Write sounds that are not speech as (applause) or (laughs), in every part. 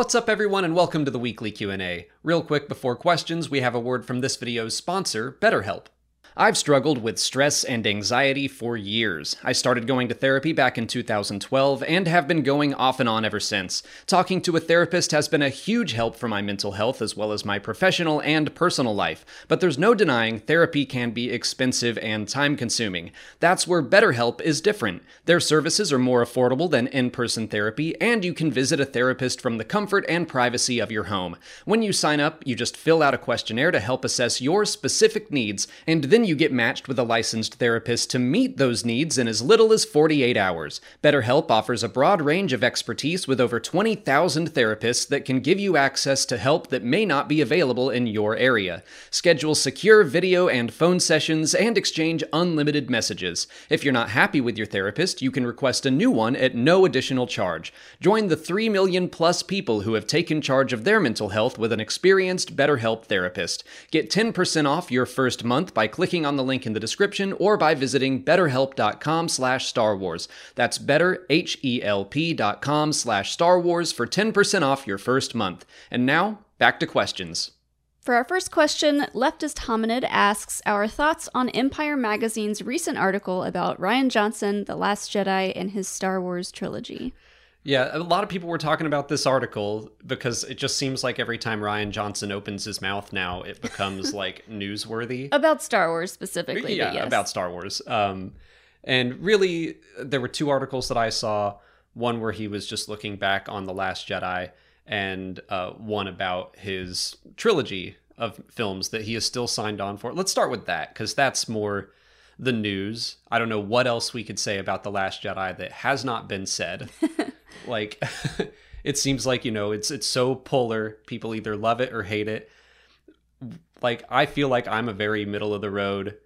What's up everyone and welcome to the weekly Q&A. Real quick before questions, we have a word from this video's sponsor, BetterHelp. I've struggled with stress and anxiety for years. I started going to therapy back in 2012 and have been going off and on ever since. Talking to a therapist has been a huge help for my mental health as well as my professional and personal life, but there's no denying therapy can be expensive and time consuming. That's where BetterHelp is different. Their services are more affordable than in person therapy, and you can visit a therapist from the comfort and privacy of your home. When you sign up, you just fill out a questionnaire to help assess your specific needs, and then you get matched with a licensed therapist to meet those needs in as little as 48 hours. BetterHelp offers a broad range of expertise with over 20,000 therapists that can give you access to help that may not be available in your area. Schedule secure video and phone sessions and exchange unlimited messages. If you're not happy with your therapist, you can request a new one at no additional charge. Join the 3 million plus people who have taken charge of their mental health with an experienced BetterHelp therapist. Get 10% off your first month by clicking on the link in the description or by visiting betterhelp.com slash Star Wars. That's betterhelp.com slash Star Wars for 10% off your first month. And now, back to questions. For our first question, Leftist Hominid asks our thoughts on Empire Magazine's recent article about Rian Johnson, The Last Jedi, and his Star Wars trilogy. Yeah, a lot of people were talking about this article because it just seems like every time Rian Johnson opens his mouth now, it becomes (laughs) like newsworthy. About Star Wars specifically. Yeah, yes. about Star Wars. Um, and really, there were two articles that I saw. One where he was just looking back on The Last Jedi, and uh, one about his trilogy of films that he is still signed on for. Let's start with that because that's more the news. I don't know what else we could say about The Last Jedi that has not been said. (laughs) like (laughs) it seems like, you know, it's it's so polar. People either love it or hate it. Like I feel like I'm a very middle of the road.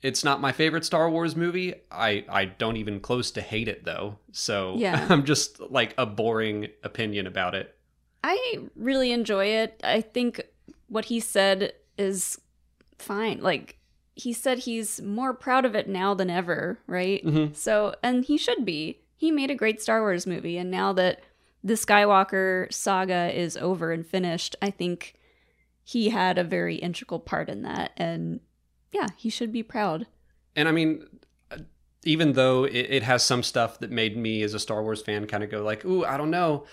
It's not my favorite Star Wars movie. I I don't even close to hate it though. So Yeah. (laughs) I'm just like a boring opinion about it. I really enjoy it. I think what he said is fine. Like, he said he's more proud of it now than ever, right? Mhm. So, and he should be. He made a great Star Wars movie, and now that the Skywalker saga is over and finished, I think he had a very integral part in that. And yeah, he should be proud. And I mean, even though it, has some stuff that made me as a Star Wars fan kind of go like, "Ooh, I don't know,"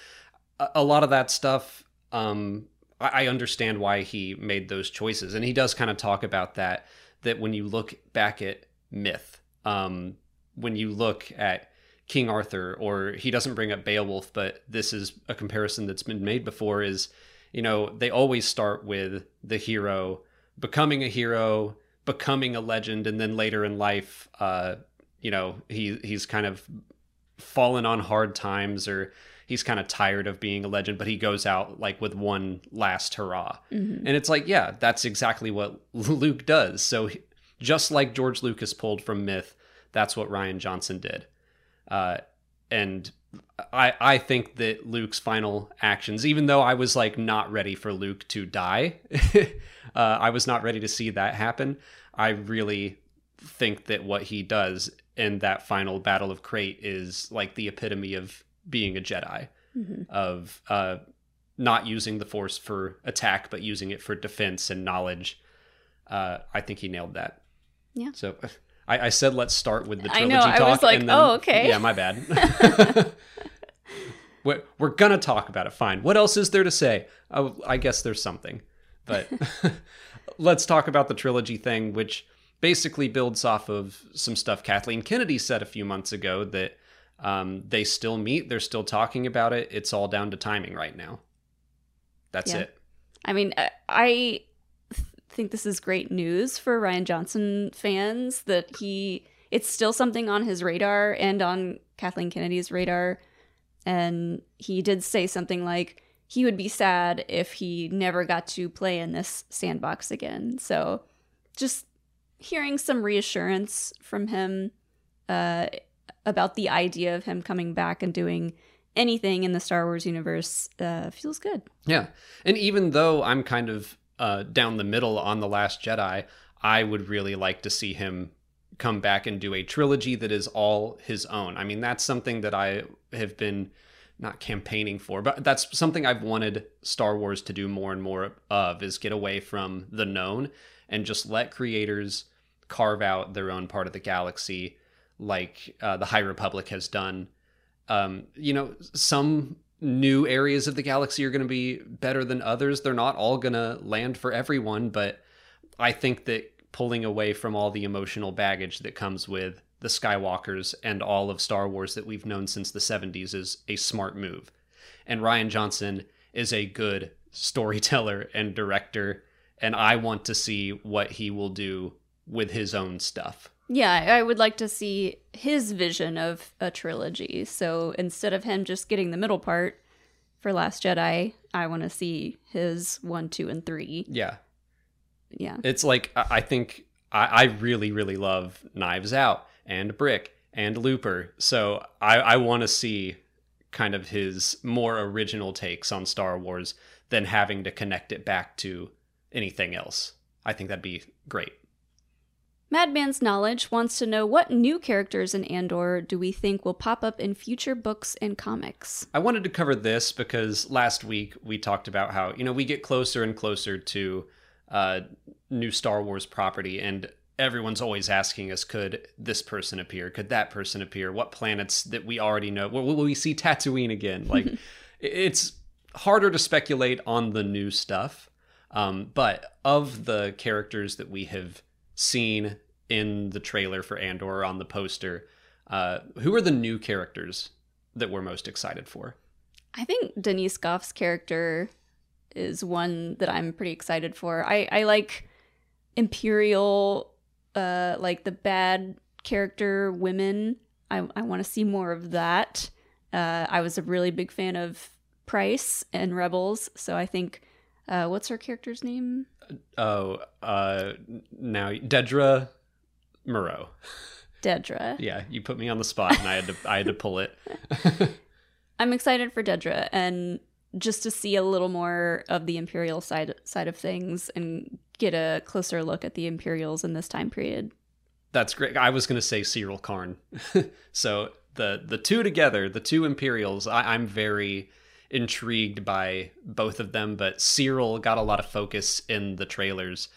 a, a lot of that stuff, um, I, I understand why he made those choices, and he does kind of talk about that. That when you look back at myth, um, when you look at King Arthur, or he doesn't bring up Beowulf, but this is a comparison that's been made before. Is you know they always start with the hero becoming a hero becoming a legend and then later in life uh you know he he's kind of fallen on hard times or he's kind of tired of being a legend but he goes out like with one last hurrah Mhm. and it's like yeah that's exactly what (laughs) luke does so just like george lucas pulled from myth that's what rian johnson did uh and I, I think that Luke's final actions, even though I was like not ready for Luke to die, (laughs) uh, I was not ready to see that happen. I really think that what he does in that final battle of Crait is like the epitome of being a Jedi, Mhm. of uh, not using the Force for attack, but using it for defense and knowledge. Uh, I think he nailed that. Yeah. So (laughs) I, I said let's start with the trilogy I know, I was like, then, oh, okay. Yeah, my bad. (laughs) we're, we're gonna talk about it. Fine. What else is there to say? Oh, I guess there's something, but (laughs) let's talk about the trilogy thing, which basically builds off of some stuff Kathleen Kennedy said a few months ago that um, they still meet, they're still talking about it. It's all down to timing right now. That's Yeah. it. I mean, I- I think this is great news for Rian Johnson fans that he it's still something on his radar and on Kathleen Kennedy's radar. And he did say something like he would be sad if he never got to play in this sandbox again. So just hearing some reassurance from him uh, about the idea of him coming back and doing anything in the Star Wars universe uh, feels good. Yeah. And even though I'm kind of uh, down the middle on The Last Jedi, I would really like to see him come back and do a trilogy that is all his own. I mean, that's something that I have been not campaigning for, but that's something I've wanted Star Wars to do more and more of is get away from the known and just let creators carve out their own part of the galaxy, like uh, the High Republic has done. Um, you know, some new areas of the galaxy are going to be better than others. They're not all going to land for everyone, but I think that pulling away from all the emotional baggage that comes with the Skywalkers and all of Star Wars that we've known since the 70s is a smart move. And Rian Johnson is a good storyteller and director, and I want to see what he will do with his own stuff. Yeah, I would like to see his vision of a trilogy. So instead of him just getting the middle part for Last Jedi, I want to see his one, two, and three. Yeah. Yeah. It's like, I think I, I really, really love Knives Out and Brick and Looper. So I, I want to see kind of his more original takes on Star Wars than having to connect it back to anything else. I think that'd be great. Madman's Knowledge wants to know what new characters in Andor do we think will pop up in future books and comics? I wanted to cover this because last week we talked about how, you know, we get closer and closer to uh, new Star Wars property, and everyone's always asking us, could this person appear? Could that person appear? What planets that we already know? Will, will we see Tatooine again? (laughs) Like, it's harder to speculate on the new stuff. Um, but of the characters that we have seen in the trailer for Andor on the poster, uh, who are the new characters that we're most excited for? I think Denise Gough's character is one that I'm pretty excited for. I, I like Imperial, uh, like the bad character women. I, I want to see more of that. Uh, I was a really big fan of Pryce and Rebels, so I think, uh, what's her character's name? Oh, uh, now Dedra Meero. Dedra. Yeah, you put me on the spot, and I had to I had to pull it. (laughs) I'm excited for Dedra and just to see a little more of the Imperial side side of things and get a closer look at the Imperials in this time period. That's great. I was going to say Syril Karn. (laughs) so the the two together, the two Imperials, I, I'm very intrigued by both of them. But Syril got a lot of focus in the trailers,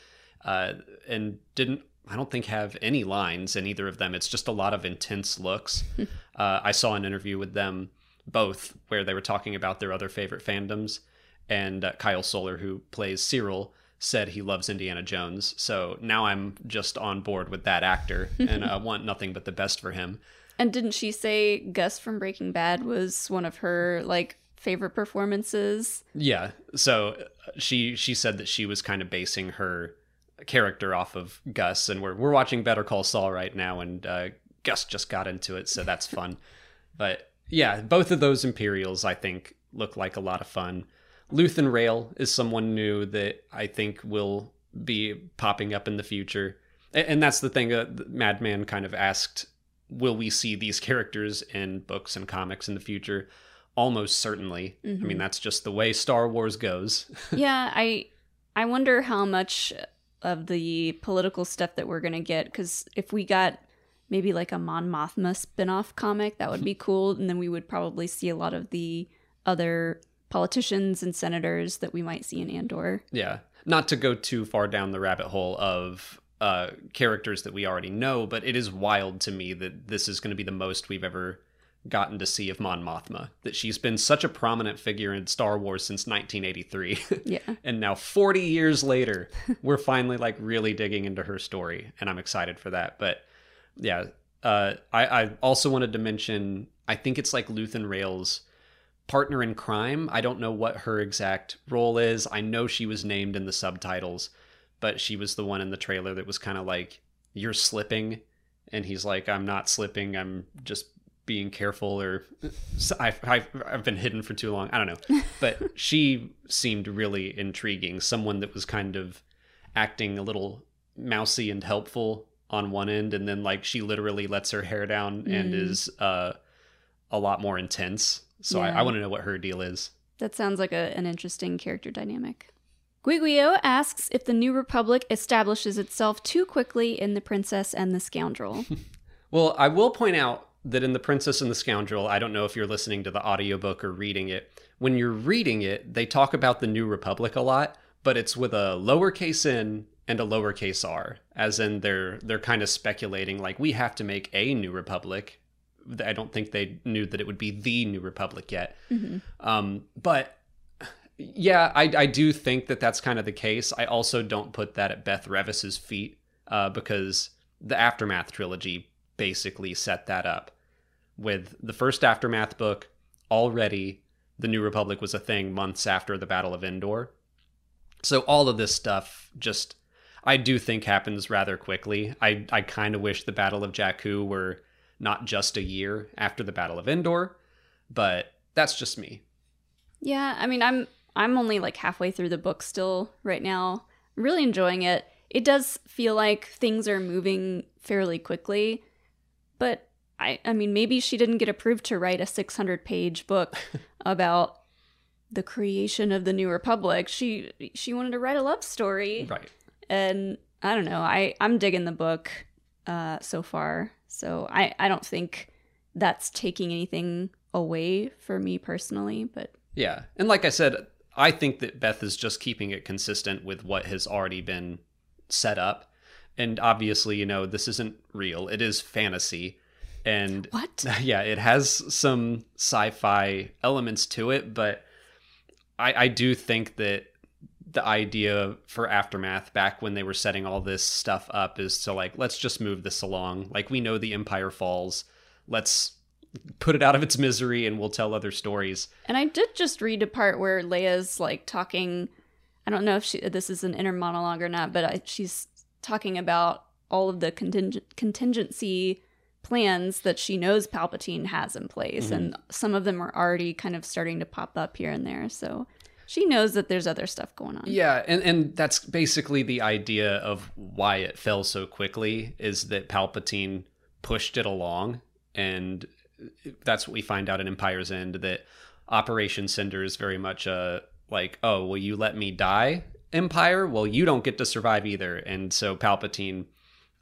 uh, and didn't I don't think have any lines in either of them. It's just a lot of intense looks. (laughs) uh, I saw an interview with them both where they were talking about their other favorite fandoms, and uh, Kyle Soller, who plays Syril, said he loves Indiana Jones. So now I'm just on board with that actor and I (laughs) want nothing but the best for him. And didn't she say Gus from Breaking Bad was one of her like favorite performances? Yeah. So uh, she she said that she was kind of basing her character off of Gus, and we're we're watching Better Call Saul right now, and uh, Gus just got into it, so that's fun. (laughs) but yeah, both of those Imperials I think look like a lot of fun. Luthen Rael is someone new that I think will be popping up in the future, and, and that's the thing. Uh, Madman kind of asked, "Will we see these characters in books and comics in the future?" Almost certainly. I mean, that's just the way Star Wars goes. (laughs) yeah, I I wonder how much of the political stuff that we're gonna get because if we got maybe like a Mon Mothma spin-off comic, that would be (laughs) cool, and then we would probably see a lot of the other politicians and senators that we might see in Andor. Yeah. Not to go too far down the rabbit hole of uh, characters that we already know, but it is wild to me that this is going to be the most we've ever gotten to see of Mon Mothma. That she's been such a prominent figure in Star Wars since 1983. (laughs) Yeah. and now 40 years later, we're finally like really digging into her story, and I'm excited for that. But yeah, uh, I, I also wanted to mention I think it's like Luthen Rael's partner in crime. I don't know what her exact role is. I know she was named in the subtitles, but she was the one in the trailer that was kind of like, You're slipping. And he's like, I'm not slipping. I'm just being careful or I've, I've, I've been hidden for too long. I don't know. (laughs) But she seemed really intriguing. Someone that was kind of acting a little mousy and helpful on one end. And then, like, she literally lets her hair down and Mm. is uh, a lot more intense. So I, I want to know what her deal is. That sounds like a, an interesting character dynamic. Guiguio asks if the New Republic establishes itself too quickly in The Princess and the Scoundrel. (laughs) Well, I will point out that in The Princess and the Scoundrel, I don't know if you're listening to the audiobook or reading it. When you're reading it, they talk about the New Republic a lot, but it's with a lowercase n and a lowercase r, as in they're they're kind of speculating like we have to make a New Republic. I don't think they knew that it would be the New Republic yet. Um, but yeah, I, I do think that that's kind of the case. I also don't put that at Beth Revis's feet uh, because the Aftermath trilogy basically set that up. With the first Aftermath book, already the New Republic was a thing months after the Battle of Endor. So all of this stuff just, I do think happens rather quickly. I, I kind of wish the Battle of Jakku were not just a year after the Battle of Endor, but that's just me. Yeah, I mean, I'm I'm only like halfway through the book still right now. I'm really enjoying it. It does feel like things are moving fairly quickly, but I I mean, maybe she didn't get approved to write a 600-page book (laughs) about the creation of the New Republic. She she wanted to write a love story, Right. and I don't know. I I'm digging the book uh, so far, so I I don't think that's taking anything away for me personally, but Yeah. And like I said, I think that Beth is just keeping it consistent with what has already been set up. And obviously, you know, this isn't real. It is fantasy. And what? (laughs) yeah, it has some sci-fi elements to it, but I, I do think that the idea for aftermath back when they were setting all this stuff up is to like let's just move this along like we know the empire falls let's put it out of its misery and we'll tell other stories And I did just read a part where Leia's like talking. I don't know if she, this is an inner monologue or not, but I, she's talking about all of the contingent, contingency plans that she knows Palpatine has in place, mm-hmm. and some of them are already kind of starting to pop up here and there. So she knows that there's other stuff going on. Yeah, and, and that's basically the idea of why it fell so quickly is that Palpatine pushed it along, and that's what we find out in Empire's End that Operation Cinder is very much a like, oh, will you let me die, Empire? Well, you don't get to survive either, and so Palpatine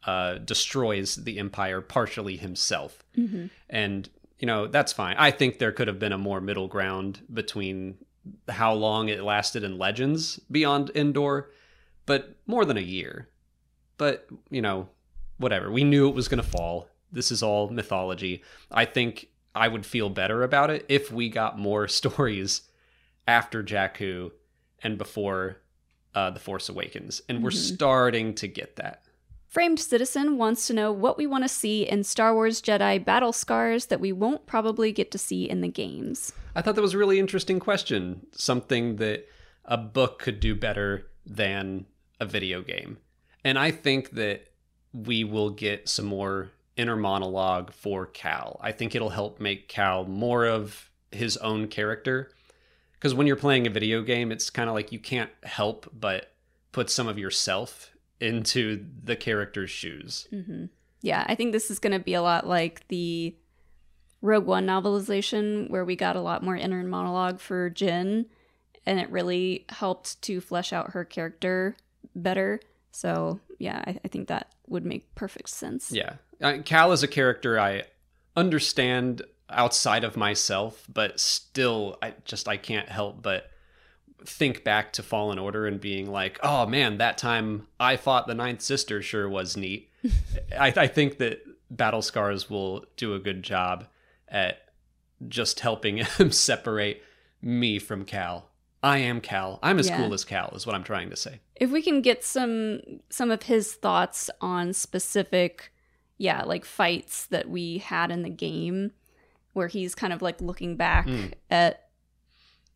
uh, destroys the Empire partially himself, and you know that's fine. I think there could have been a more middle ground between how long it lasted in Legends beyond Endor, but more than a year. But, you know, whatever. We knew it was going to fall. This is all mythology. I think I would feel better about it if we got more (laughs) stories after Jakku and before uh, The Force Awakens. And we're starting to get that. Framed Citizen wants to know what we want to see in Star Wars Jedi battle scars that we won't probably get to see in the games. I thought that was a really interesting question. Something that a book could do better than a video game. And I think that we will get some more inner monologue for Cal. I think it'll help make Cal more of his own character. Because when you're playing a video game, it's kind of like you can't help but put some of yourself into the character's shoes. Yeah, I think this is going to be a lot like the Rogue One novelization, where we got a lot more inner monologue for Jyn, and it really helped to flesh out her character better. So, yeah, I, I think that would make perfect sense. Yeah. Uh, Cal is a character I understand outside of myself, but still I just I can't help but think back to Fallen Order and being like, "Oh man, that time I fought the Ninth Sister sure was neat." (laughs) I, I think that Battle Scars will do a good job at just helping (laughs) him separate me from Cal. I am Cal. I'm as Yeah. cool as Cal, is what I'm trying to say. If we can get some some of his thoughts on specific, yeah, like fights that we had in the game, where he's kind of like looking back mm. at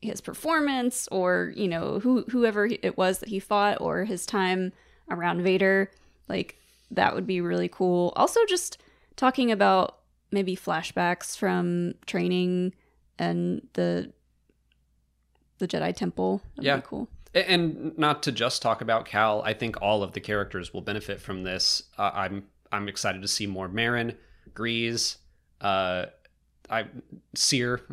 his performance or you know who whoever it was that he fought or his time around Vader like that would be really cool also just talking about maybe flashbacks from training and the the Jedi temple that'd Yeah. be cool and not to just talk about Cal, I think all of the characters will benefit from this. Uh, I'm I'm excited to see more Merrin, Greez, uh, I Sear, (laughs)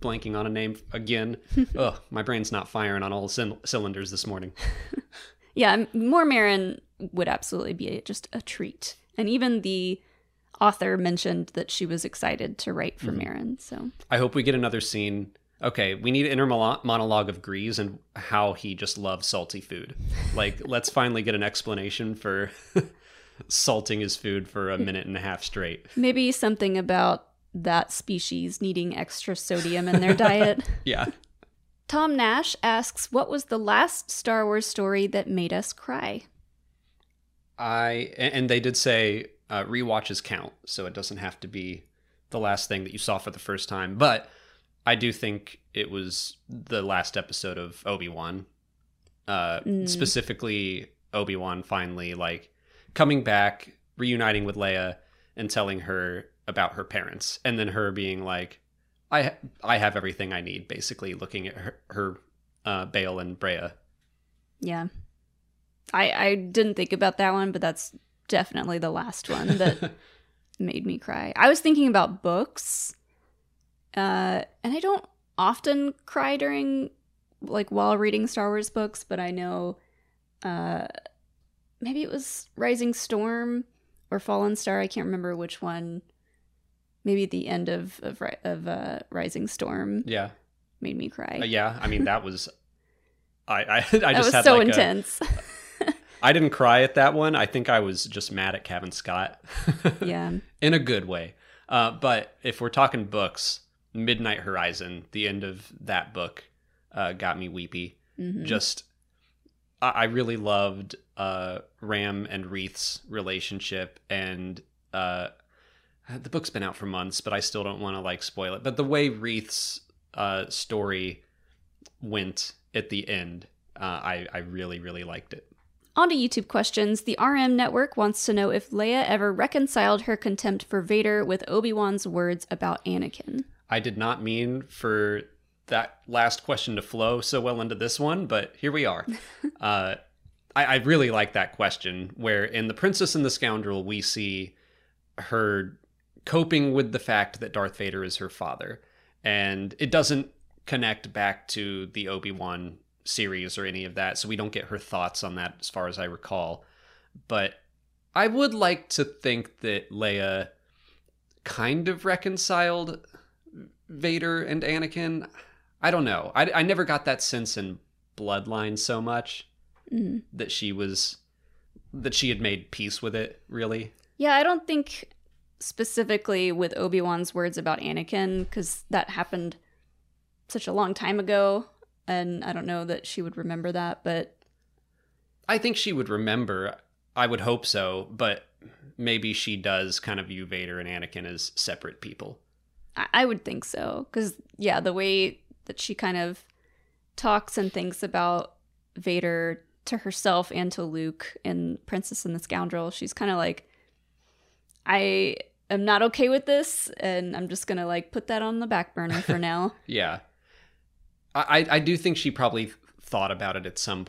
blanking on a name again. (laughs) Ugh, my brain's not firing on all cyn- cylinders this morning. (laughs) yeah more Merrin would absolutely be just a treat and even the author mentioned that she was excited to write Mm-hmm. for Merrin. So I hope we get another scene. Okay, we need an inner monologue of Greez and how he just loves salty food. Like, let's finally get an explanation for salting his food for a minute and a half straight. maybe something about that species needing extra sodium in their diet. (laughs) Yeah. Tom Nash asks, "What was the last Star Wars story that made us cry?" I and they did say uh, rewatches count, so it doesn't have to be the last thing that you saw for the first time. But I do think it was the last episode of Obi Wan, uh, Mm. specifically Obi Wan finally like coming back, reuniting with Leia, and telling her about her parents, and then her being like, "I I have everything I need." Basically, looking at her, her uh, Bail and Breha. Yeah, I I didn't think about that one, but that's definitely the last one that (laughs) made me cry. I was thinking about books, uh, and I don't often cry during like while reading Star Wars books, but I know, uh, maybe it was Rising Storm or Fallen Star. I can't remember which one. Maybe the end of of, of uh, Rising Storm yeah. made me cry. Uh, yeah, I mean that was. (laughs) I I, I just that was had so like intense. (laughs) I didn't cry at that one. I think I was just mad at Cavan Scott. (laughs) yeah. in a good way. Uh, but if we're talking books, Midnight Horizon, the end of that book, uh, got me weepy. Mhm. Just, I, I really loved uh, Ram and Reath's relationship, and uh, the book's been out for months, but I still don't want to like spoil it. But the way Reath's uh, story went at the end, uh, I I really really liked it. On to YouTube questions. The RM Network wants to know if Leia ever reconciled her contempt for Vader with Obi Wan's words about Anakin. I did not mean for that last question to flow so well into this one, but here we are. (laughs) uh, I, I really like that question, where in The Princess and the Scoundrel, we see her coping with the fact that Darth Vader is her father. And it doesn't connect back to the Obi Wan series or any of that, so we don't get her thoughts on that as far as I recall. But I would like to think that Leia kind of reconciled Vader and Anakin. I don't know. I, I never got that sense in Bloodline so much Mhm. that she was that she had made peace with it. Really, Yeah, I don't think specifically with Obi Wan's words about Anakin, because that happened such a long time ago, and I don't know that she would remember that, but I think she would remember. I would hope so, but maybe she does kind of view Vader and Anakin as separate people. I, I would think so. Because, yeah, the way that she kind of talks and thinks about Vader to herself and to Luke in Princess and the Scoundrel, she's kind of like, I am not okay with this, and I'm just gonna like put that on the back burner for now. (laughs) Yeah. I, I- do think she probably thought about it at some.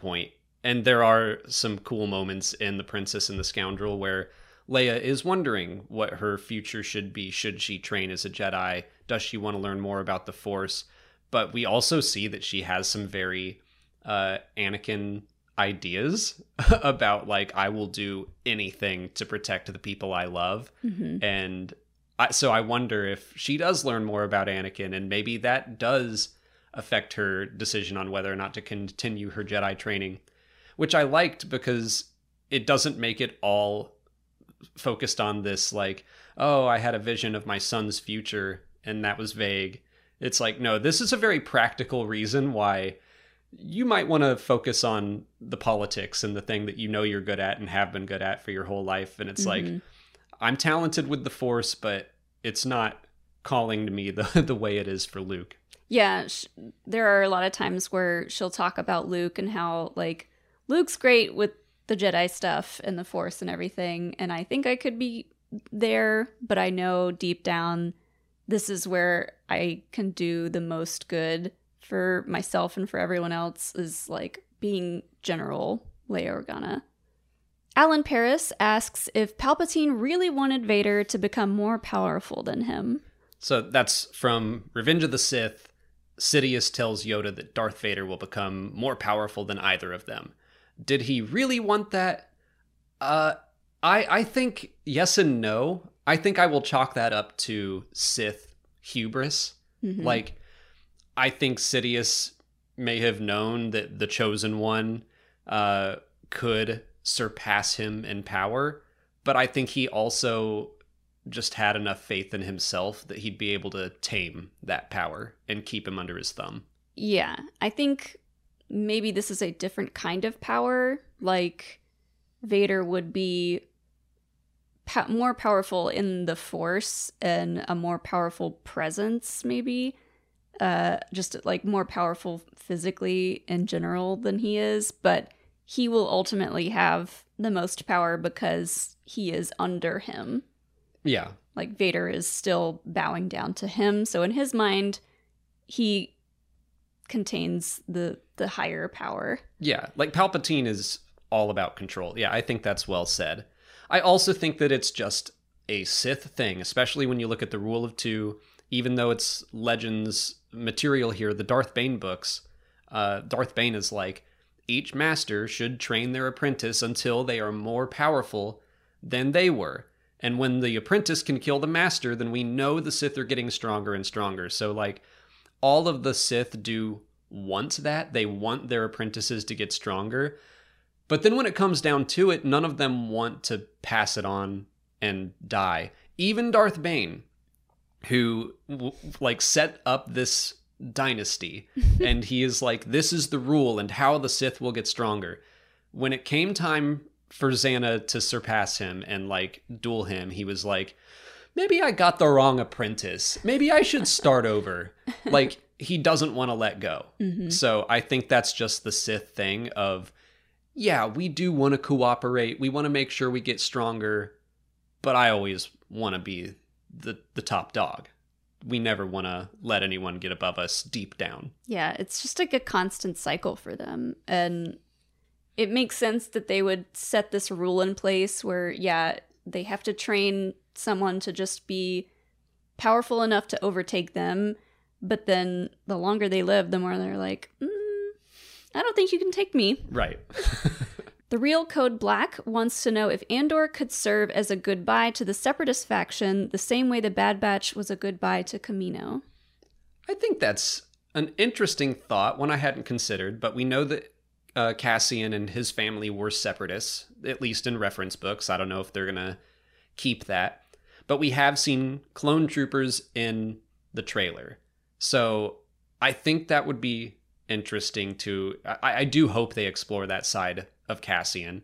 And there are some cool moments in The Princess and the Scoundrel where Leia is wondering what her future should be. Should she train as a Jedi? Does she want to learn more about the Force? But we also see that she has some very uh, Anakin ideas (laughs) about, like, I will do anything to protect the people I love hmm and I, so I wonder if she does learn more about Anakin, and maybe that does affect her decision on whether or not to continue her Jedi training, which I liked because it doesn't make it all focused on this like, oh, I had a vision of my son's future, and that was vague. It's like, no, this is a very practical reason why you might want to focus on the politics and the thing that you know you're good at and have been good at for your whole life. And it's like, Mhm. I'm talented with the force, but it's not calling to me the (laughs) the way it is for Luke. Yeah, sh- there are a lot of times where she'll talk about Luke and how like Luke's great with the Jedi stuff and the Force and everything, and I think I could be there, but I know deep down this is where I can do the most good for myself and for everyone else is like being General Leia Organa. Alan Paris asks if Palpatine really wanted Vader to become more powerful than him. So that's from Revenge of the Sith. Sidious tells Yoda that Darth Vader will become more powerful than either of them. Did he really want that? Uh I I think yes and no. I think I will chalk that up to Sith hubris. Mhm. Like, I think Sidious may have known that the chosen one uh, could surpass him in power, but I think he also just had enough faith in himself that he'd be able to tame that power and keep him under his thumb. Yeah, I think maybe this is a different kind of power. Like Vader would be more powerful in the Force and a more powerful presence, maybe. Uh, just like more powerful physically in general than he is, but he will ultimately have the most power because he is under him. Yeah. Like Vader is still bowing down to him, so in his mind, he contains the the higher power. Yeah, like Palpatine is all about control. Yeah, I think that's well said. I also think that it's just a Sith thing, especially when you look at the Rule of Two. Even though it's Legends material here, the Darth Bane books, uh, Darth Bane is like, each master should train their apprentice until they are more powerful than they were. And when the apprentice can kill the master, then we know the Sith are getting stronger and stronger. So, like, all of the Sith do want that. They want their apprentices to get stronger. But then when it comes down to it, none of them want to pass it on and die. Even Darth Bane, who like set up this dynasty (laughs) and he is like this is the rule and how the Sith will get stronger. When it came time for Zannah to surpass him and like duel him, he was like maybe I got the wrong apprentice. Maybe I should start (laughs) over. like he doesn't want to let go. Mhm. So I think that's just the Sith thing of yeah, we do want to cooperate. We want to make sure we get stronger, but I always want to be the the top dog. We never want to let anyone get above us deep down. Yeah, it's just like a constant cycle for them. And it makes sense that they would set this rule in place where, yeah, they have to train someone to just be powerful enough to overtake them. But then the longer they live, the more they're like, mm, I don't think you can take me. Right. (laughs) The real Code Black wants to know if Andor could serve as a goodbye to the Separatist faction the same way the Bad Batch was a goodbye to Kamino. I think that's an interesting thought, one I hadn't considered, but we know that uh, Cassian and his family were separatists, at least in reference books. I don't know if they're going to keep that. But we have seen clone troopers in the trailer. So I think that would be interesting to. I, I do hope they explore that side of Cassian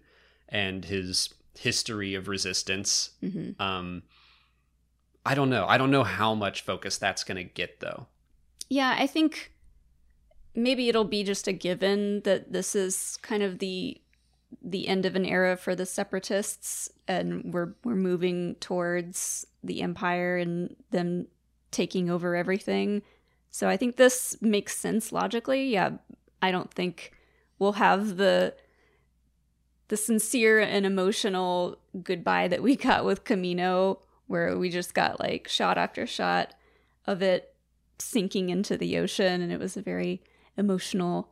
and his history of resistance. hmm Um, I don't know. I don't know how much focus that's going to get, though. Yeah, I think maybe it'll be just a given that this is kind of the the end of an era for the separatists and we're we're moving towards the empire and them taking over everything. So I think this makes sense logically. Yeah, I don't think we'll have the the sincere and emotional goodbye that we (laughs) got with Kamino where we just got like shot after shot of it sinking into the ocean and it was a very emotional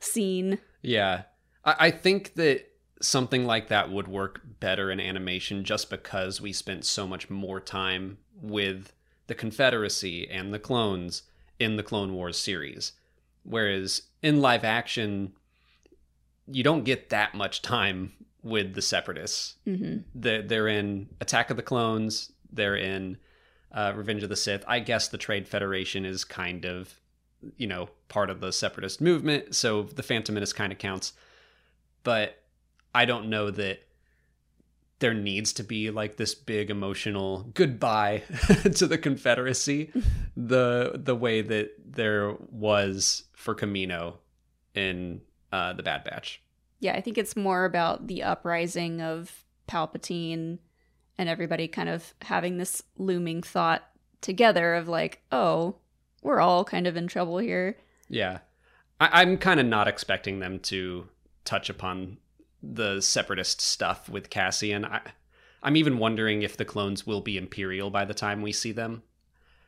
scene. Yeah. I, I think that something like that would work better in animation just because we spent so much more time with the Confederacy and the clones in the Clone Wars series. Whereas in live action, you don't get that much time with the Separatists. hmm They're, they're in Attack of the Clones, they're in uh, Revenge of the Sith. I guess the Trade Federation is kind of, you know, part of the Separatist movement, so the Phantom Menace kind of counts. But I don't know that there needs to be like this big emotional goodbye (laughs) to the Confederacy, (laughs) the the way that there was for Kamino in uh, the Bad Batch. Yeah, I think it's more about the uprising of Palpatine and everybody kind of having this looming thought together of like, oh, we're all kind of in trouble here. Yeah. I- I'm kind of not expecting them to touch upon the separatist stuff with Cassian. I- I'm even wondering if the clones will be Imperial by the time we see them.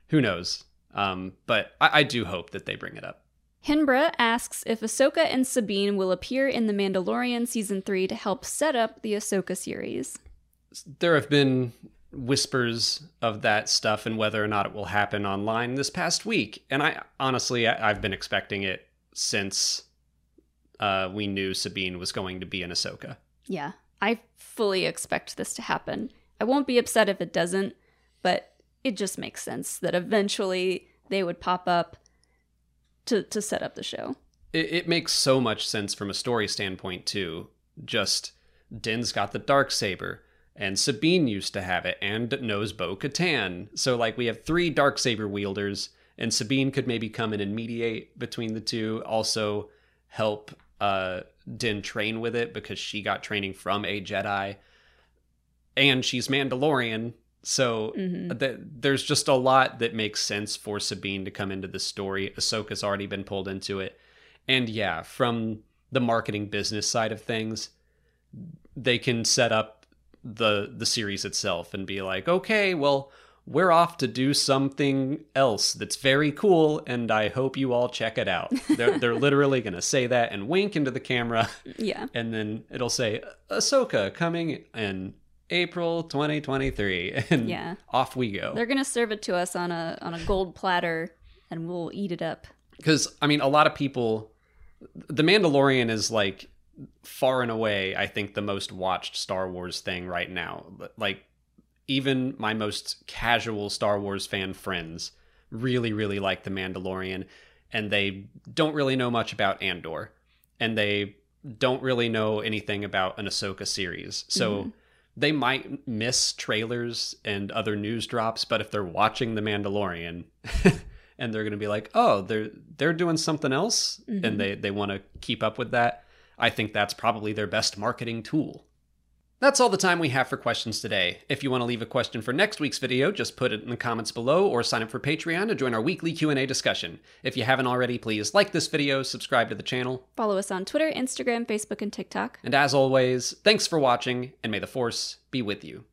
Who knows? Um, but I-, I do hope that they bring it up. Hinbra asks if Ahsoka and Sabine will appear in The Mandalorian season 3 to help set up the Ahsoka series. There have been whispers of that stuff and whether or not it will happen online this past week. And I honestly, I, have been expecting it since uh, we knew Sabine was going to be in Ahsoka. Yeah, I fully expect this to happen. I won't be upset if it doesn't, but it just makes sense that eventually they would pop up to to set up the show. It, it makes so much sense from a story standpoint too. Just Din's got the dark saber and Sabine used to have it and knows Bo Katan. So like we have three dark saber wielders, and Sabine could maybe come in and mediate between the two. Also help uh, Din train with it because she got training from a Jedi, and she's Mandalorian. So mm-hmm. th- there's just a lot that makes sense for Sabine to come into the story. Ahsoka's already been pulled into it, and yeah, from the marketing business side of things, they can set up the the series itself and be like, okay, well, we're off to do something else that's very cool, and I hope you all check it out. (laughs) They're they're literally gonna say that and wink into the camera. Yeah. And then it'll say Ahsoka coming in April 2023, (laughs) and yeah. off we go. They're gonna serve it to us on a on a gold platter, and we'll eat it up. Because I mean, a lot of people, The Mandalorian is like far and away, I think, the most watched Star Wars thing right now. Like, even my most casual Star Wars fan friends really, really like The Mandalorian, and they don't really know much about Andor, and they don't really know anything about an Ahsoka series. So mm-hmm. They might miss trailers and other news drops, but if they're watching The Mandalorian, (laughs) and they're going to be like, "Oh, they're they're doing something else," mm-hmm. and they they want to keep up with that I think that's probably their best marketing tool. That's all the time we have for questions today. If you want to leave a question for next week's video, just put it in the comments below or sign up for Patreon to join our weekly Q&A discussion. If you haven't already, please like this video, subscribe to the channel, follow us on Twitter, Instagram, Facebook, and TikTok. And as always, thanks for watching and may the force be with you.